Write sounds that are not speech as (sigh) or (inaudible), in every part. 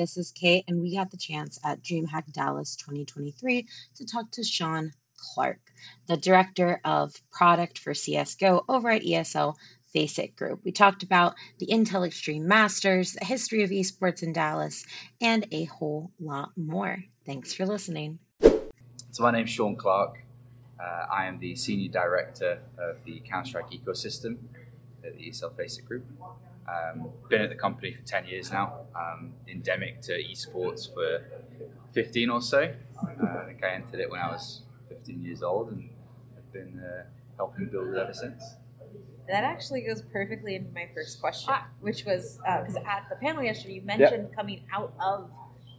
This is Kate, and we got the chance at DreamHack Dallas 2023 to talk to Sean Clark, the director of product for CSGO over at ESL Faceit Group. We talked about the Intel Extreme Masters, the history of esports in Dallas, and a whole lot more. Thanks for listening. So, my name's Sean Clark. Uh, I am the Senior Director of the Counter Strike ecosystem at the ESL Faceit Group. Um, been at the company for 10 years now, um, endemic to esports for 15 or so. Uh, I think I entered it when I was 15 years old and I've been uh, helping build it ever since. That actually goes perfectly into my first question, which was because uh, at the panel yesterday you mentioned yep. coming out of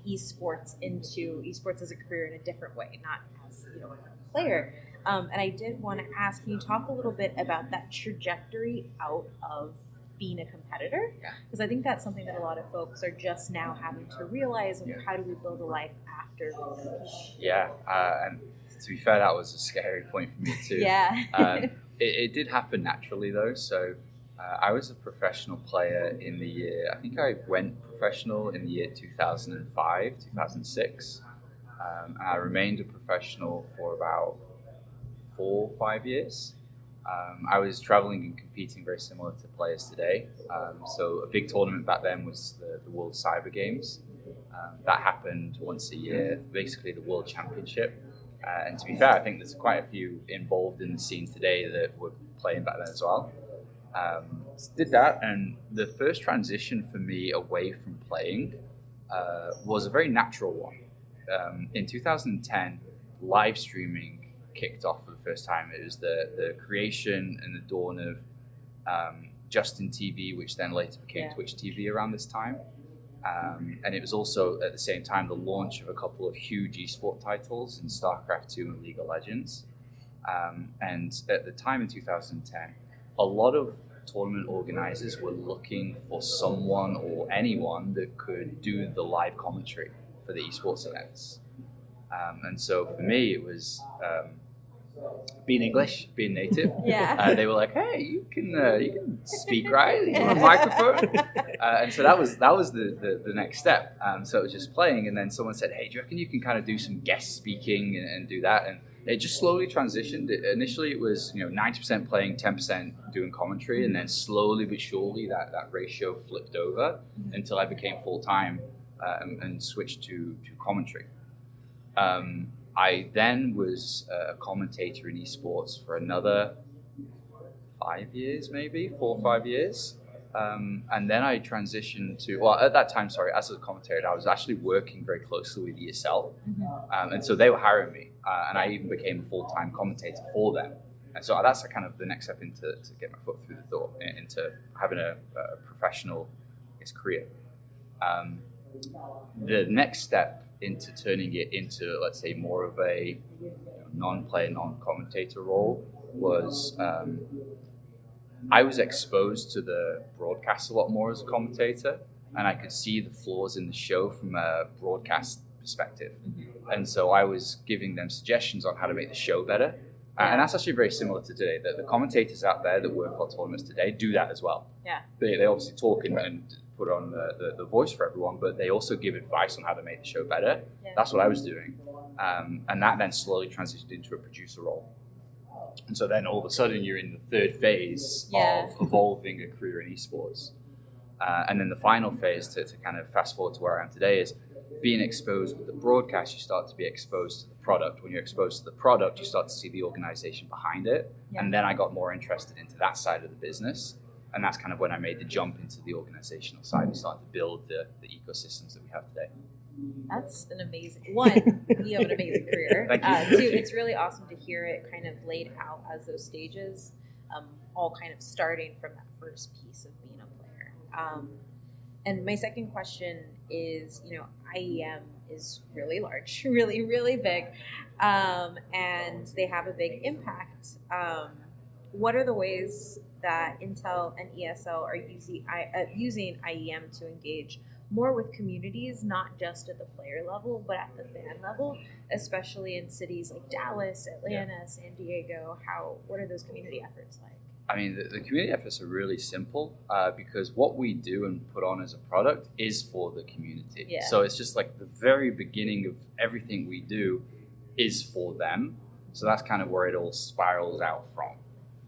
esports into esports as a career in a different way, not as you know a player. Um, and I did want to ask, can you talk a little bit about that trajectory out of being a competitor because yeah. I think that's something that a lot of folks are just now having to realize of yeah. how do we build a life after Yeah, uh, and to be fair, that was a scary point for me too. yeah, um, (laughs) it, it, did happen naturally though. So uh, I was a professional player in the year. I think I went professional in the year 2005, 2006, um, and I remained a professional for about four, five years. Um, I was traveling and competing very similar to players today. Um, so a big tournament back then was the, the World Cyber Games. Um, that happened once a year, basically the World Championship. Uh, and to be fair, I think there's quite a few involved in the scene today that were playing back then as well. Um, did that, and the first transition for me away from playing uh, was a very natural one. Um, in 2010, live streaming kicked off the first time. It was the the creation and the dawn of um, Justin TV, which then later became yeah. Twitch TV around this time. Um, and it was also at the same time the launch of a couple of huge esport titles in StarCraft 2 and League of Legends. Um, and at the time in 2010, a lot of tournament organizers were looking for someone or anyone that could do the live commentary for the esports events. Um, and so for me, it was um, being English, being native. (laughs) Yeah. Uh, they were like, "Hey, you can uh, you can speak (laughs) right. You want a microphone." Uh, and so that was that was the the, the next step. Um, so it was just playing, and then someone said, "Hey, do you reckon you can kind of do some guest speaking and, and do that?" And it just slowly transitioned. It, initially, it was you know ninety percent playing, ten percent doing commentary, and then slowly but surely that that ratio flipped over mm-hmm. until I became full time uh, and, and, switched to to commentary. Um, I then was a commentator in esports for another five years, maybe four or five years. Um, and then I transitioned to, well, at that time, sorry, as a commentator, I was actually working very closely with ESL. Mm-hmm. Um, and so they were hiring me, uh, and I even became a full time commentator for them. And so that's kind of the next step into to get my foot through the door into having a, a professional I guess, career. Um, the next step into turning it into, let's say, more of a non-player, non-commentator role was um, I was exposed to the broadcast a lot more as a commentator, and I could see the flaws in the show from a broadcast perspective. Mm-hmm. And so I was giving them suggestions on how to make the show better. And that's actually very similar to today. That the commentators out there that work on tournaments today do that as well. Yeah. They, they obviously talk and, and put on the, the, the, voice for everyone, but they also give advice on how to make the show better. Yeah. That's what I was doing. Um, and that then slowly transitioned into a producer role. And so then all of a sudden you're in the third phase yeah. of evolving a career in esports. Uh, and then the final phase to, to kind of fast forward to where I am today is being exposed with the broadcast, you start to be exposed to the product. When you're exposed to the product, you start to see the organization behind it. Yeah. And then I got more interested into that side of the business and that's kind of when I made the jump into the organizational side and started to build the, the ecosystems that we have today. That's an amazing one. you have an amazing career. (laughs) Thank you. Uh, two, it's really awesome to hear it kind of laid out as those stages, um, all kind of starting from that first piece of being a player. Um, and my second question is, you know, IEM is really large, (laughs) really, really big, um, and they have a big impact. Um, what are the ways that Intel and ESL are using, uh, using IEM to engage more with communities, not just at the player level, but at the fan level, especially in cities like Dallas, Atlanta, yeah. San Diego. How what are those community efforts like? I mean, the, the community efforts are really simple uh, because what we do and put on as a product is for the community. Yeah. So it's just like the very beginning of everything we do is for them. So that's kind of where it all spirals out from.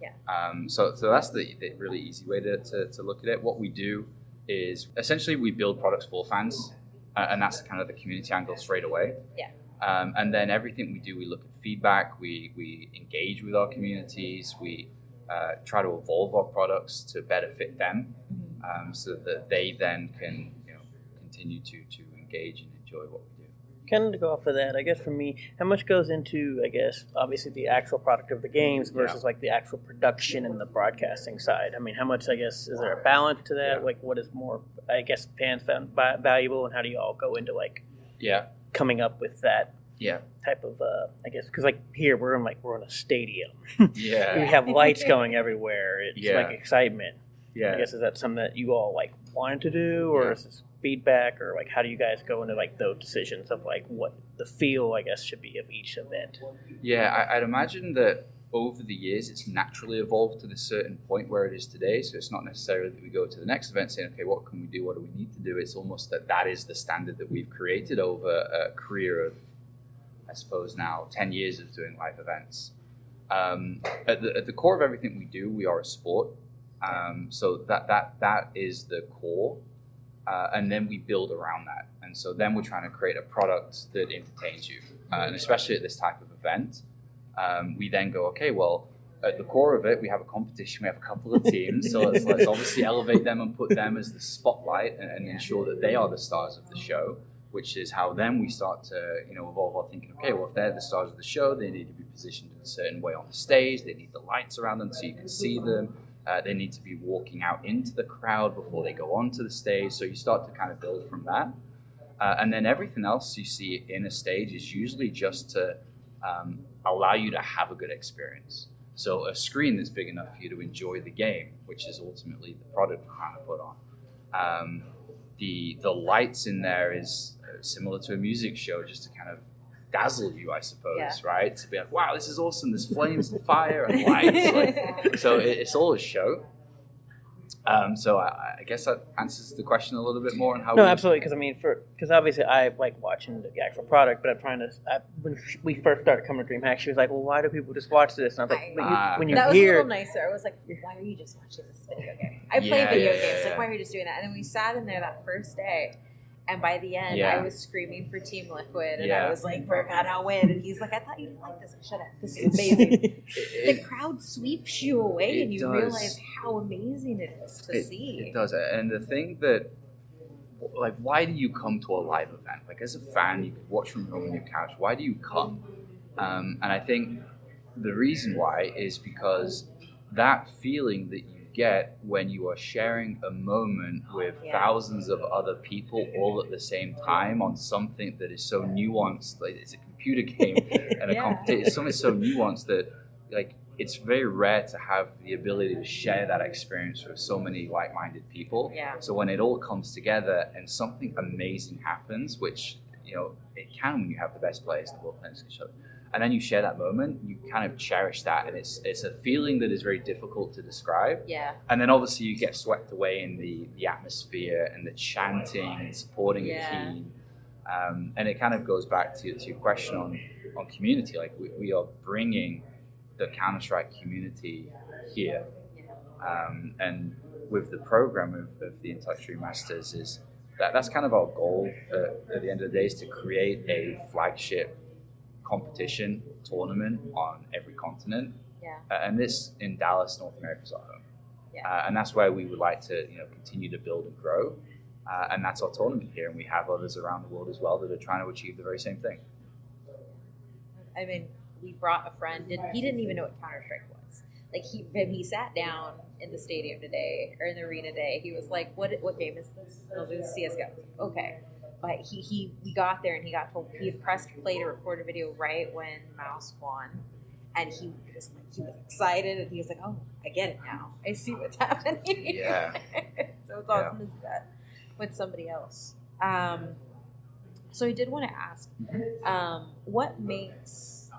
Yeah. Um, so, so that's the, the really easy way to, to, to look at it. What we do is essentially we build products for fans, uh, and that's kind of the community angle straight away. Yeah. Um, and then everything we do, we look at feedback, we, we engage with our communities, we uh, try to evolve our products to better fit them, um, so that they then can you know continue to to engage and enjoy what we do. Kind of to go off of that, I guess for me, how much goes into, I guess, obviously the actual product of the games versus like the actual production and the broadcasting side? I mean, how much, I guess, is there a balance to that? Yeah. Like, what is more, I guess, fans found valuable, and how do you all go into like Yeah, coming up with that yeah, type of, uh, I guess, because like here we're in like we're in a stadium, (laughs) yeah, we have (laughs) lights going everywhere, it's Yeah. like excitement. yeah. I guess is that something that you all like wanted to do, or Yeah. is this feedback, or like how do you guys go into like those decisions of like what the feel, I guess, should be of each event? Yeah, I, I'd imagine that over the years it's naturally evolved to this certain point where it is today. So it's not necessarily that we go to the next event saying, okay, what can we do? What do we need to do? It's almost that that is the standard that we've created over a career of, I suppose now, 10 years of doing live events. Um, at, the, at the core of everything we do, we are a sport. Um, so that, that, that is the core. Uh, and then we build around that. And so then we're trying to create a product that entertains you. Uh, and especially at this type of event, um, we then go, okay, well, at the core of it, we have a competition, we have a couple of teams. So let's, let's obviously elevate them and put them as the spotlight and, and ensure that they are the stars of the show, which is how then we start to, you know, evolve our thinking, okay, well, if they're the stars of the show, they need to be positioned in a certain way on the stage. They need the lights around them so you can see them. Uh, they need to be walking out into the crowd before they go onto the stage. So you start to kind of build from that. Uh, and then everything else you see in a stage is usually just to um, allow you to have a good experience. So a screen that's big enough for you to enjoy the game, which is ultimately the product we're trying to put on. Um, the the lights in there is similar to a music show, just to kind of dazzle you, I suppose, Yeah. right? To be like, wow, this is awesome. There's flames and fire and lights. Like, (laughs) so it, it's all a show. Um, so I, I guess that answers the question a little bit more on how. No, we- absolutely. Because I mean, for because obviously I like watching the actual product, but I'm trying to. I, when we first started coming to DreamHack, she was like, "Well, why do people just watch this?" And I was like, I- but you, Ah, "When okay. you that was a little nicer. I was like, why are you just watching this video game? I play Yeah, video yeah, games. yeah, Like, why are you just doing that? And then we sat in there that first day, and by the end, Yeah. I was screaming for Team Liquid, and Yeah. I was like, we're gonna win. And he's like, I thought you didn't like this. Shut up. This is amazing. (laughs) It- the crowd sweeps you away, and you does. realize how amazing it is to it, see. It does, and the thing that, like, why do you come to a live event? Like, as a fan, you could watch from home on your couch. Why do you come? Um, and I think the reason why is because that feeling that you get when you are sharing a moment with Yeah. thousands of other people all at the same time on something that is so nuanced, like it's a computer (laughs) game and a Yeah. competition. It's something so nuanced that, like, it's very rare to have the ability to share that experience with so many like-minded people. Yeah. So when it all comes together and something amazing happens, which you know it can when you have the best players in the world playing each other, and then you share that moment, you kind of cherish that, and it's it's a feeling that is very difficult to describe. yeah, And then obviously you get swept away in the the atmosphere and the chanting and supporting Yeah. a team. Um, and it kind of goes back to, to your question on, on community. Like we, we are bringing the Counter Strike community here, um, and with the program of, of the Intel Extreme Masters is that that's kind of our goal uh, at the end of the day is to create a flagship competition tournament on every continent. yeah, Uh, and this in Dallas, North America, is our home. Yeah. Uh, and that's where we would like to, you know, continue to build and grow. Uh, and that's our tournament here, and we have others around the world as well that are trying to achieve the very same thing. I mean, we brought a friend. and he didn't even know what Counter Strike was. Like he when he sat down in the stadium today or in the arena today, he was like, "What what game is this?" I was like, CS:GO." Okay, but he he we got there and he got told he had pressed play to record a video right when MOUZ won, and he was like he was excited and he was like, "Oh, I get it now. I see what's (laughs) happening." Yeah. (laughs) so it's awesome to see that with somebody else. Um, so I did want to ask, um, what makes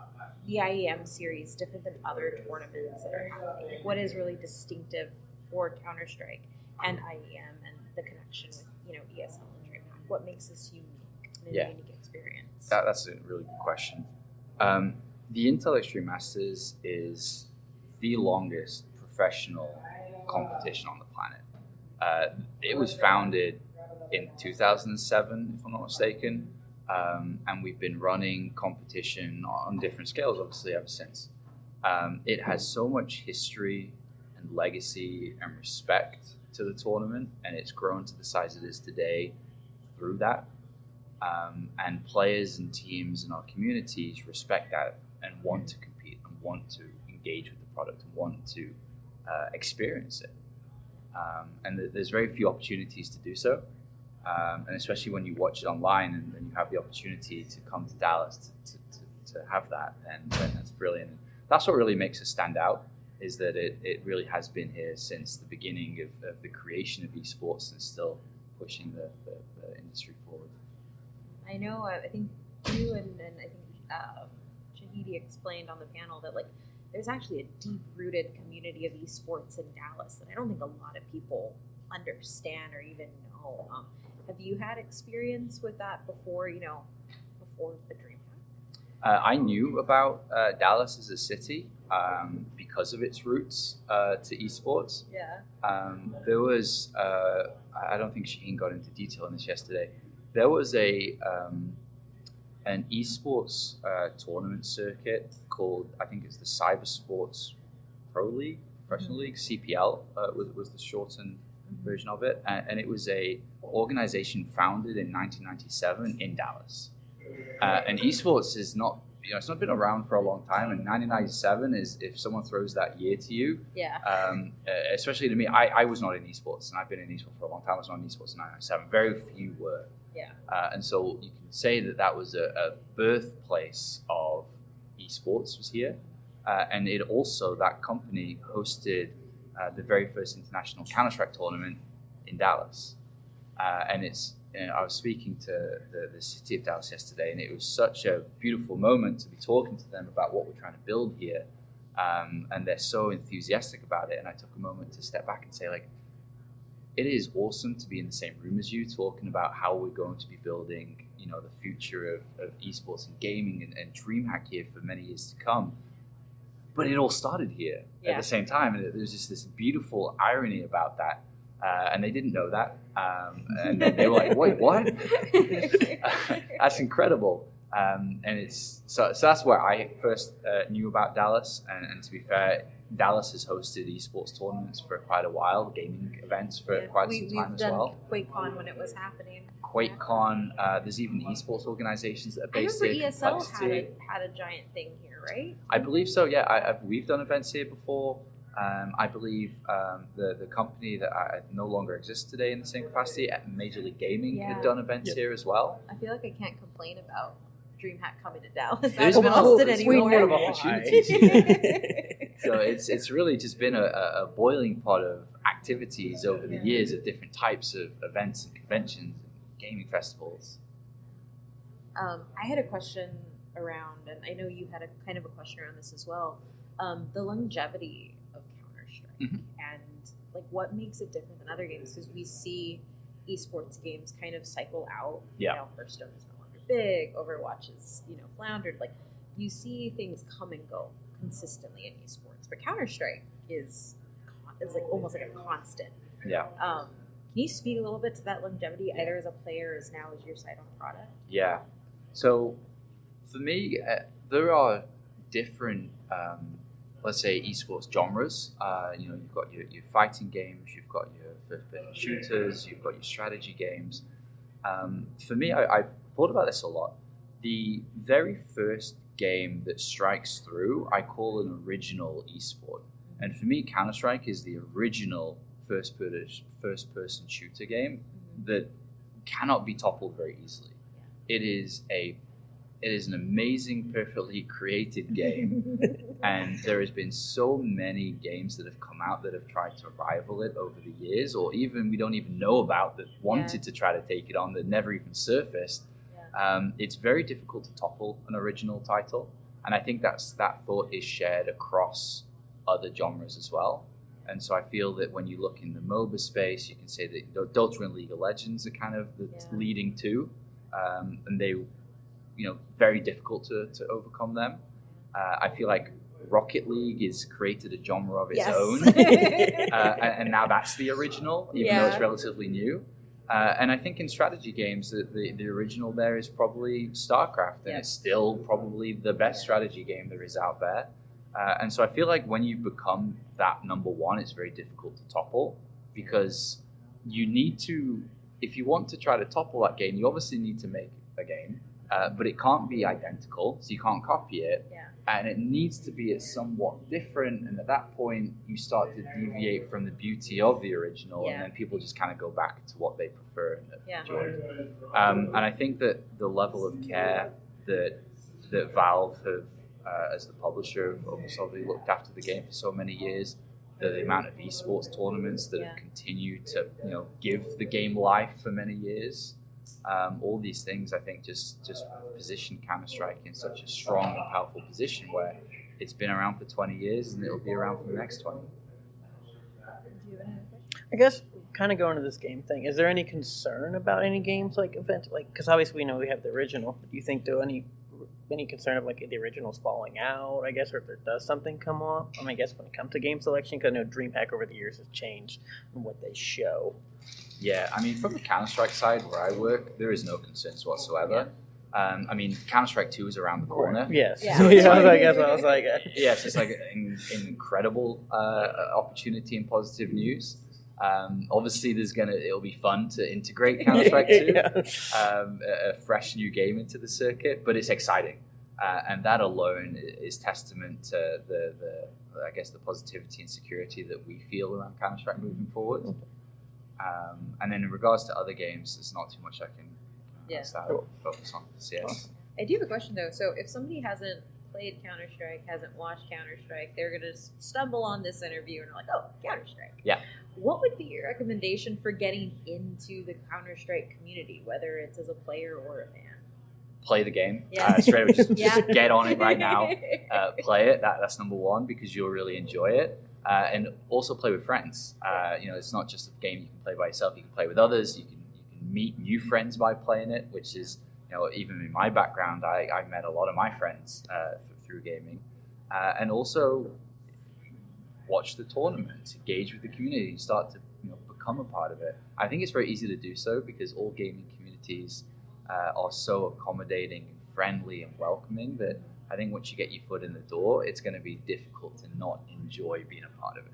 the IEM series different than other tournaments that are happening? Like, what is really distinctive for Counter Strike and IEM and the connection with you know ESL? What makes this unique and a Yeah. unique experience? That, that's a really good question. Um, the Intel Extreme Masters is the longest professional competition on the planet. Uh, it was founded in 2007, if I'm not mistaken, um, and we've been running competition on different scales, obviously, ever since. Um, it has so much history and legacy and respect to the tournament, and it's grown to the size it is today through that um, and players and teams in our communities respect that and want to compete and want to engage with the product and want to uh, experience it. Um, and th- there's very few opportunities to do so. Um, and especially when you watch it online and, and you have the opportunity to come to Dallas to, to, to, to have that, then, then that's brilliant. And that's what really makes us stand out is that it, it really has been here since the beginning of, of the creation of esports and still pushing the, the, the industry forward. I know. uh, I think you and, and I think um, Shahidi explained on the panel that like there's actually a deep-rooted community of esports in Dallas that I don't think a lot of people understand or even know. Um, have you had experience with that before? You know, before the DreamHack? Uh, I knew about uh, Dallas as a city um, because of its roots uh, to esports. Yeah. Um, there was, uh, I don't think Shaheen got into detail on this yesterday. There was a um, an esports uh, tournament circuit called, I think it's the Cyber Sports Pro League, Professional League, CPL uh, was, was the shortened version of it, and, and it was a organization founded in 1997 in Dallas. Uh, and esports is not, you know, it's not been around for a long time. And 1997 is if someone throws that year to you, Yeah. um, especially to me, I, I was not in esports, and I've been in esports for a long time. I was not in esports in 1997. Very few were. Yeah. Uh, and so you can say that that was a, a birthplace of esports was here, uh, and it also that company hosted uh, the very first international Counter Strike tournament in Dallas, uh, and it's. You know, I was speaking to the, the city of Dallas yesterday, and it was such a beautiful moment to be talking to them about what we're trying to build here, um, and they're so enthusiastic about it. And I took a moment to step back and say, like, it is awesome to be in the same room as you, talking about how we're going to be building, you know, the future of, of esports and gaming and, and DreamHack here for many years to come. But it all started here at the same time, and there's just this beautiful irony about that. Uh, and they didn't know that, um, (laughs) and they were like, "Wait, what?" (laughs) that's incredible. Um, and it's so, so that's where I first uh, knew about Dallas. And, and to be fair, Dallas has hosted esports tournaments for quite a while, gaming events for Yeah. quite we, some time we've as done well. QuakeCon when it was happening. QuakeCon, uh, there's even esports organizations that are I remember. ESL had a, had a giant thing here, right? I believe so. Yeah, I, I, we've done events here before. Um, I believe um, the the company that I, no longer exists today in the same capacity at Major League Gaming Yeah. had done events Yep. here as well. I feel like I can't complain about DreamHack coming to Dallas. There's There's been been a- Austin it's been anymore. one of opportunities. so it's it's really just been a, a a boiling pot of activities over the Yeah. years of different types of events and conventions and gaming festivals. Um, I had a question around, and I know you had a kind of a question around this as well. Um, the longevity of Counter Strike Mhm. and like what makes it different than other games because we see esports games kind of cycle out. Yeah. You know, Hearthstone is no longer big. Overwatch is you know floundered. Like you see things come and go consistently in esports, but Counter Strike is is like almost like a constant. Yeah, Um, can you speak a little bit to that longevity, either as a player as now as your side on product? yeah. So for me, uh, there are different, um, let's say, esports genres. Uh, you know, you've got your, your fighting games, you've got your first-person shooters, you've got your strategy games. Um, for me, I, I've thought about this a lot. The very first game that strikes through, I call an original esport. And for me, Counter Strike is the original first person first person shooter game that cannot be toppled very easily. It is a it is an amazing, perfectly created (laughs) game, and there has been so many games that have come out that have tried to rival it over the years, or even we don't even know about that wanted to try to take it on that never even surfaced. Yeah. Um, it's very difficult to topple an original title. and I think that's that thought is shared across other genres as well. And so I feel that when you look in the MOBA space, you can say that Dota and League of Legends are kind of the Yeah. leading two, um, and they, you know, very difficult to, to overcome them. Uh, I feel like Rocket League has created a genre of its Yes. own, (laughs) uh, and, and now that's the original, even though it's relatively new. Uh, and I think in strategy games, the, the, the original there is probably StarCraft, and Yeah. it's still probably the best strategy game there is out there. Uh, and so I feel like when you become that number one, it's very difficult to topple because you need to, if you want to try to topple that game, you obviously need to make a game, uh, but it can't be identical, so you can't copy it Yeah. and it needs to be somewhat different. And at that point, you start to deviate from the beauty of the original, Yeah. and then people just kind of go back to what they prefer and have Yeah. enjoyed. Um, and I think that the level of care that that Valve have, uh, as the publisher, have obviously looked after the game for so many years. The, the amount of esports tournaments that have continued to, you know, give the game life for many years. Um, all these things, I think, just just position Counter Strike in such a strong and powerful position where it's been around for 20 years and it'll be around for the next 20. Do you have any other questions? I guess kind of going to this game thing. Is there any concern about any games like event like because obviously we know we have the original. Do you think there any any concern of like the originals falling out? I guess or if there does something come up. I mean, I guess when it comes to game selection, because I know DreamHack over the years has changed in what they show. Yeah, I mean, from the Counter Strike side where I work, there is no concerns whatsoever. Um, I mean, Counter Strike 2 is around the corner. Yes. Yeah. (laughs) So, yeah, I was like, I was like, yeah, it's like an, an incredible uh, opportunity and positive news. Um, obviously, there's gonna it'll be fun to integrate (laughs) Counter Strike 2, yeah. um, a, a fresh new game into the circuit, but it's exciting, uh, and that alone is testament to the, the I guess the positivity and security that we feel around Counter Strike moving forward. Um, and then in regards to other games, there's not too much I can Yeah. uh, Cool. focus on. CS. I do have a question though. So if somebody hasn't played Counter Strike, hasn't watched Counter Strike, they're gonna stumble on this interview and they're like, "Oh, Counter Strike." Yeah. What would be your recommendation for getting into the Counter Strike community, whether it's as a player or a fan? Play the game. Yeah. Uh, straight away, (laughs) just, Yeah. just get on it right now. (laughs) uh, play it. That, that's number one because you'll really enjoy it. Uh, and also play with friends. Uh, you know, it's not just a game you can play by yourself. You can play with others. You can you can meet new friends by playing it, which is you know even in my background, I, I met a lot of my friends uh, th- through gaming, uh, and also watch the tournament, engage with the community, and start to you know become a part of it. I think it's very easy to do so because all gaming communities uh, are so accommodating and friendly and welcoming that I think once you get your foot in the door, it's going to be difficult to not enjoy being a part of it.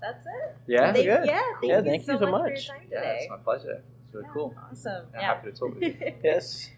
That's it. Yeah, Thank- good. yeah. Thank Yeah, you thank so you so much, for much. your time yeah, it's my pleasure. It's really Yeah, cool. Awesome. Yeah, Yeah. happy to talk with you. (laughs) yes.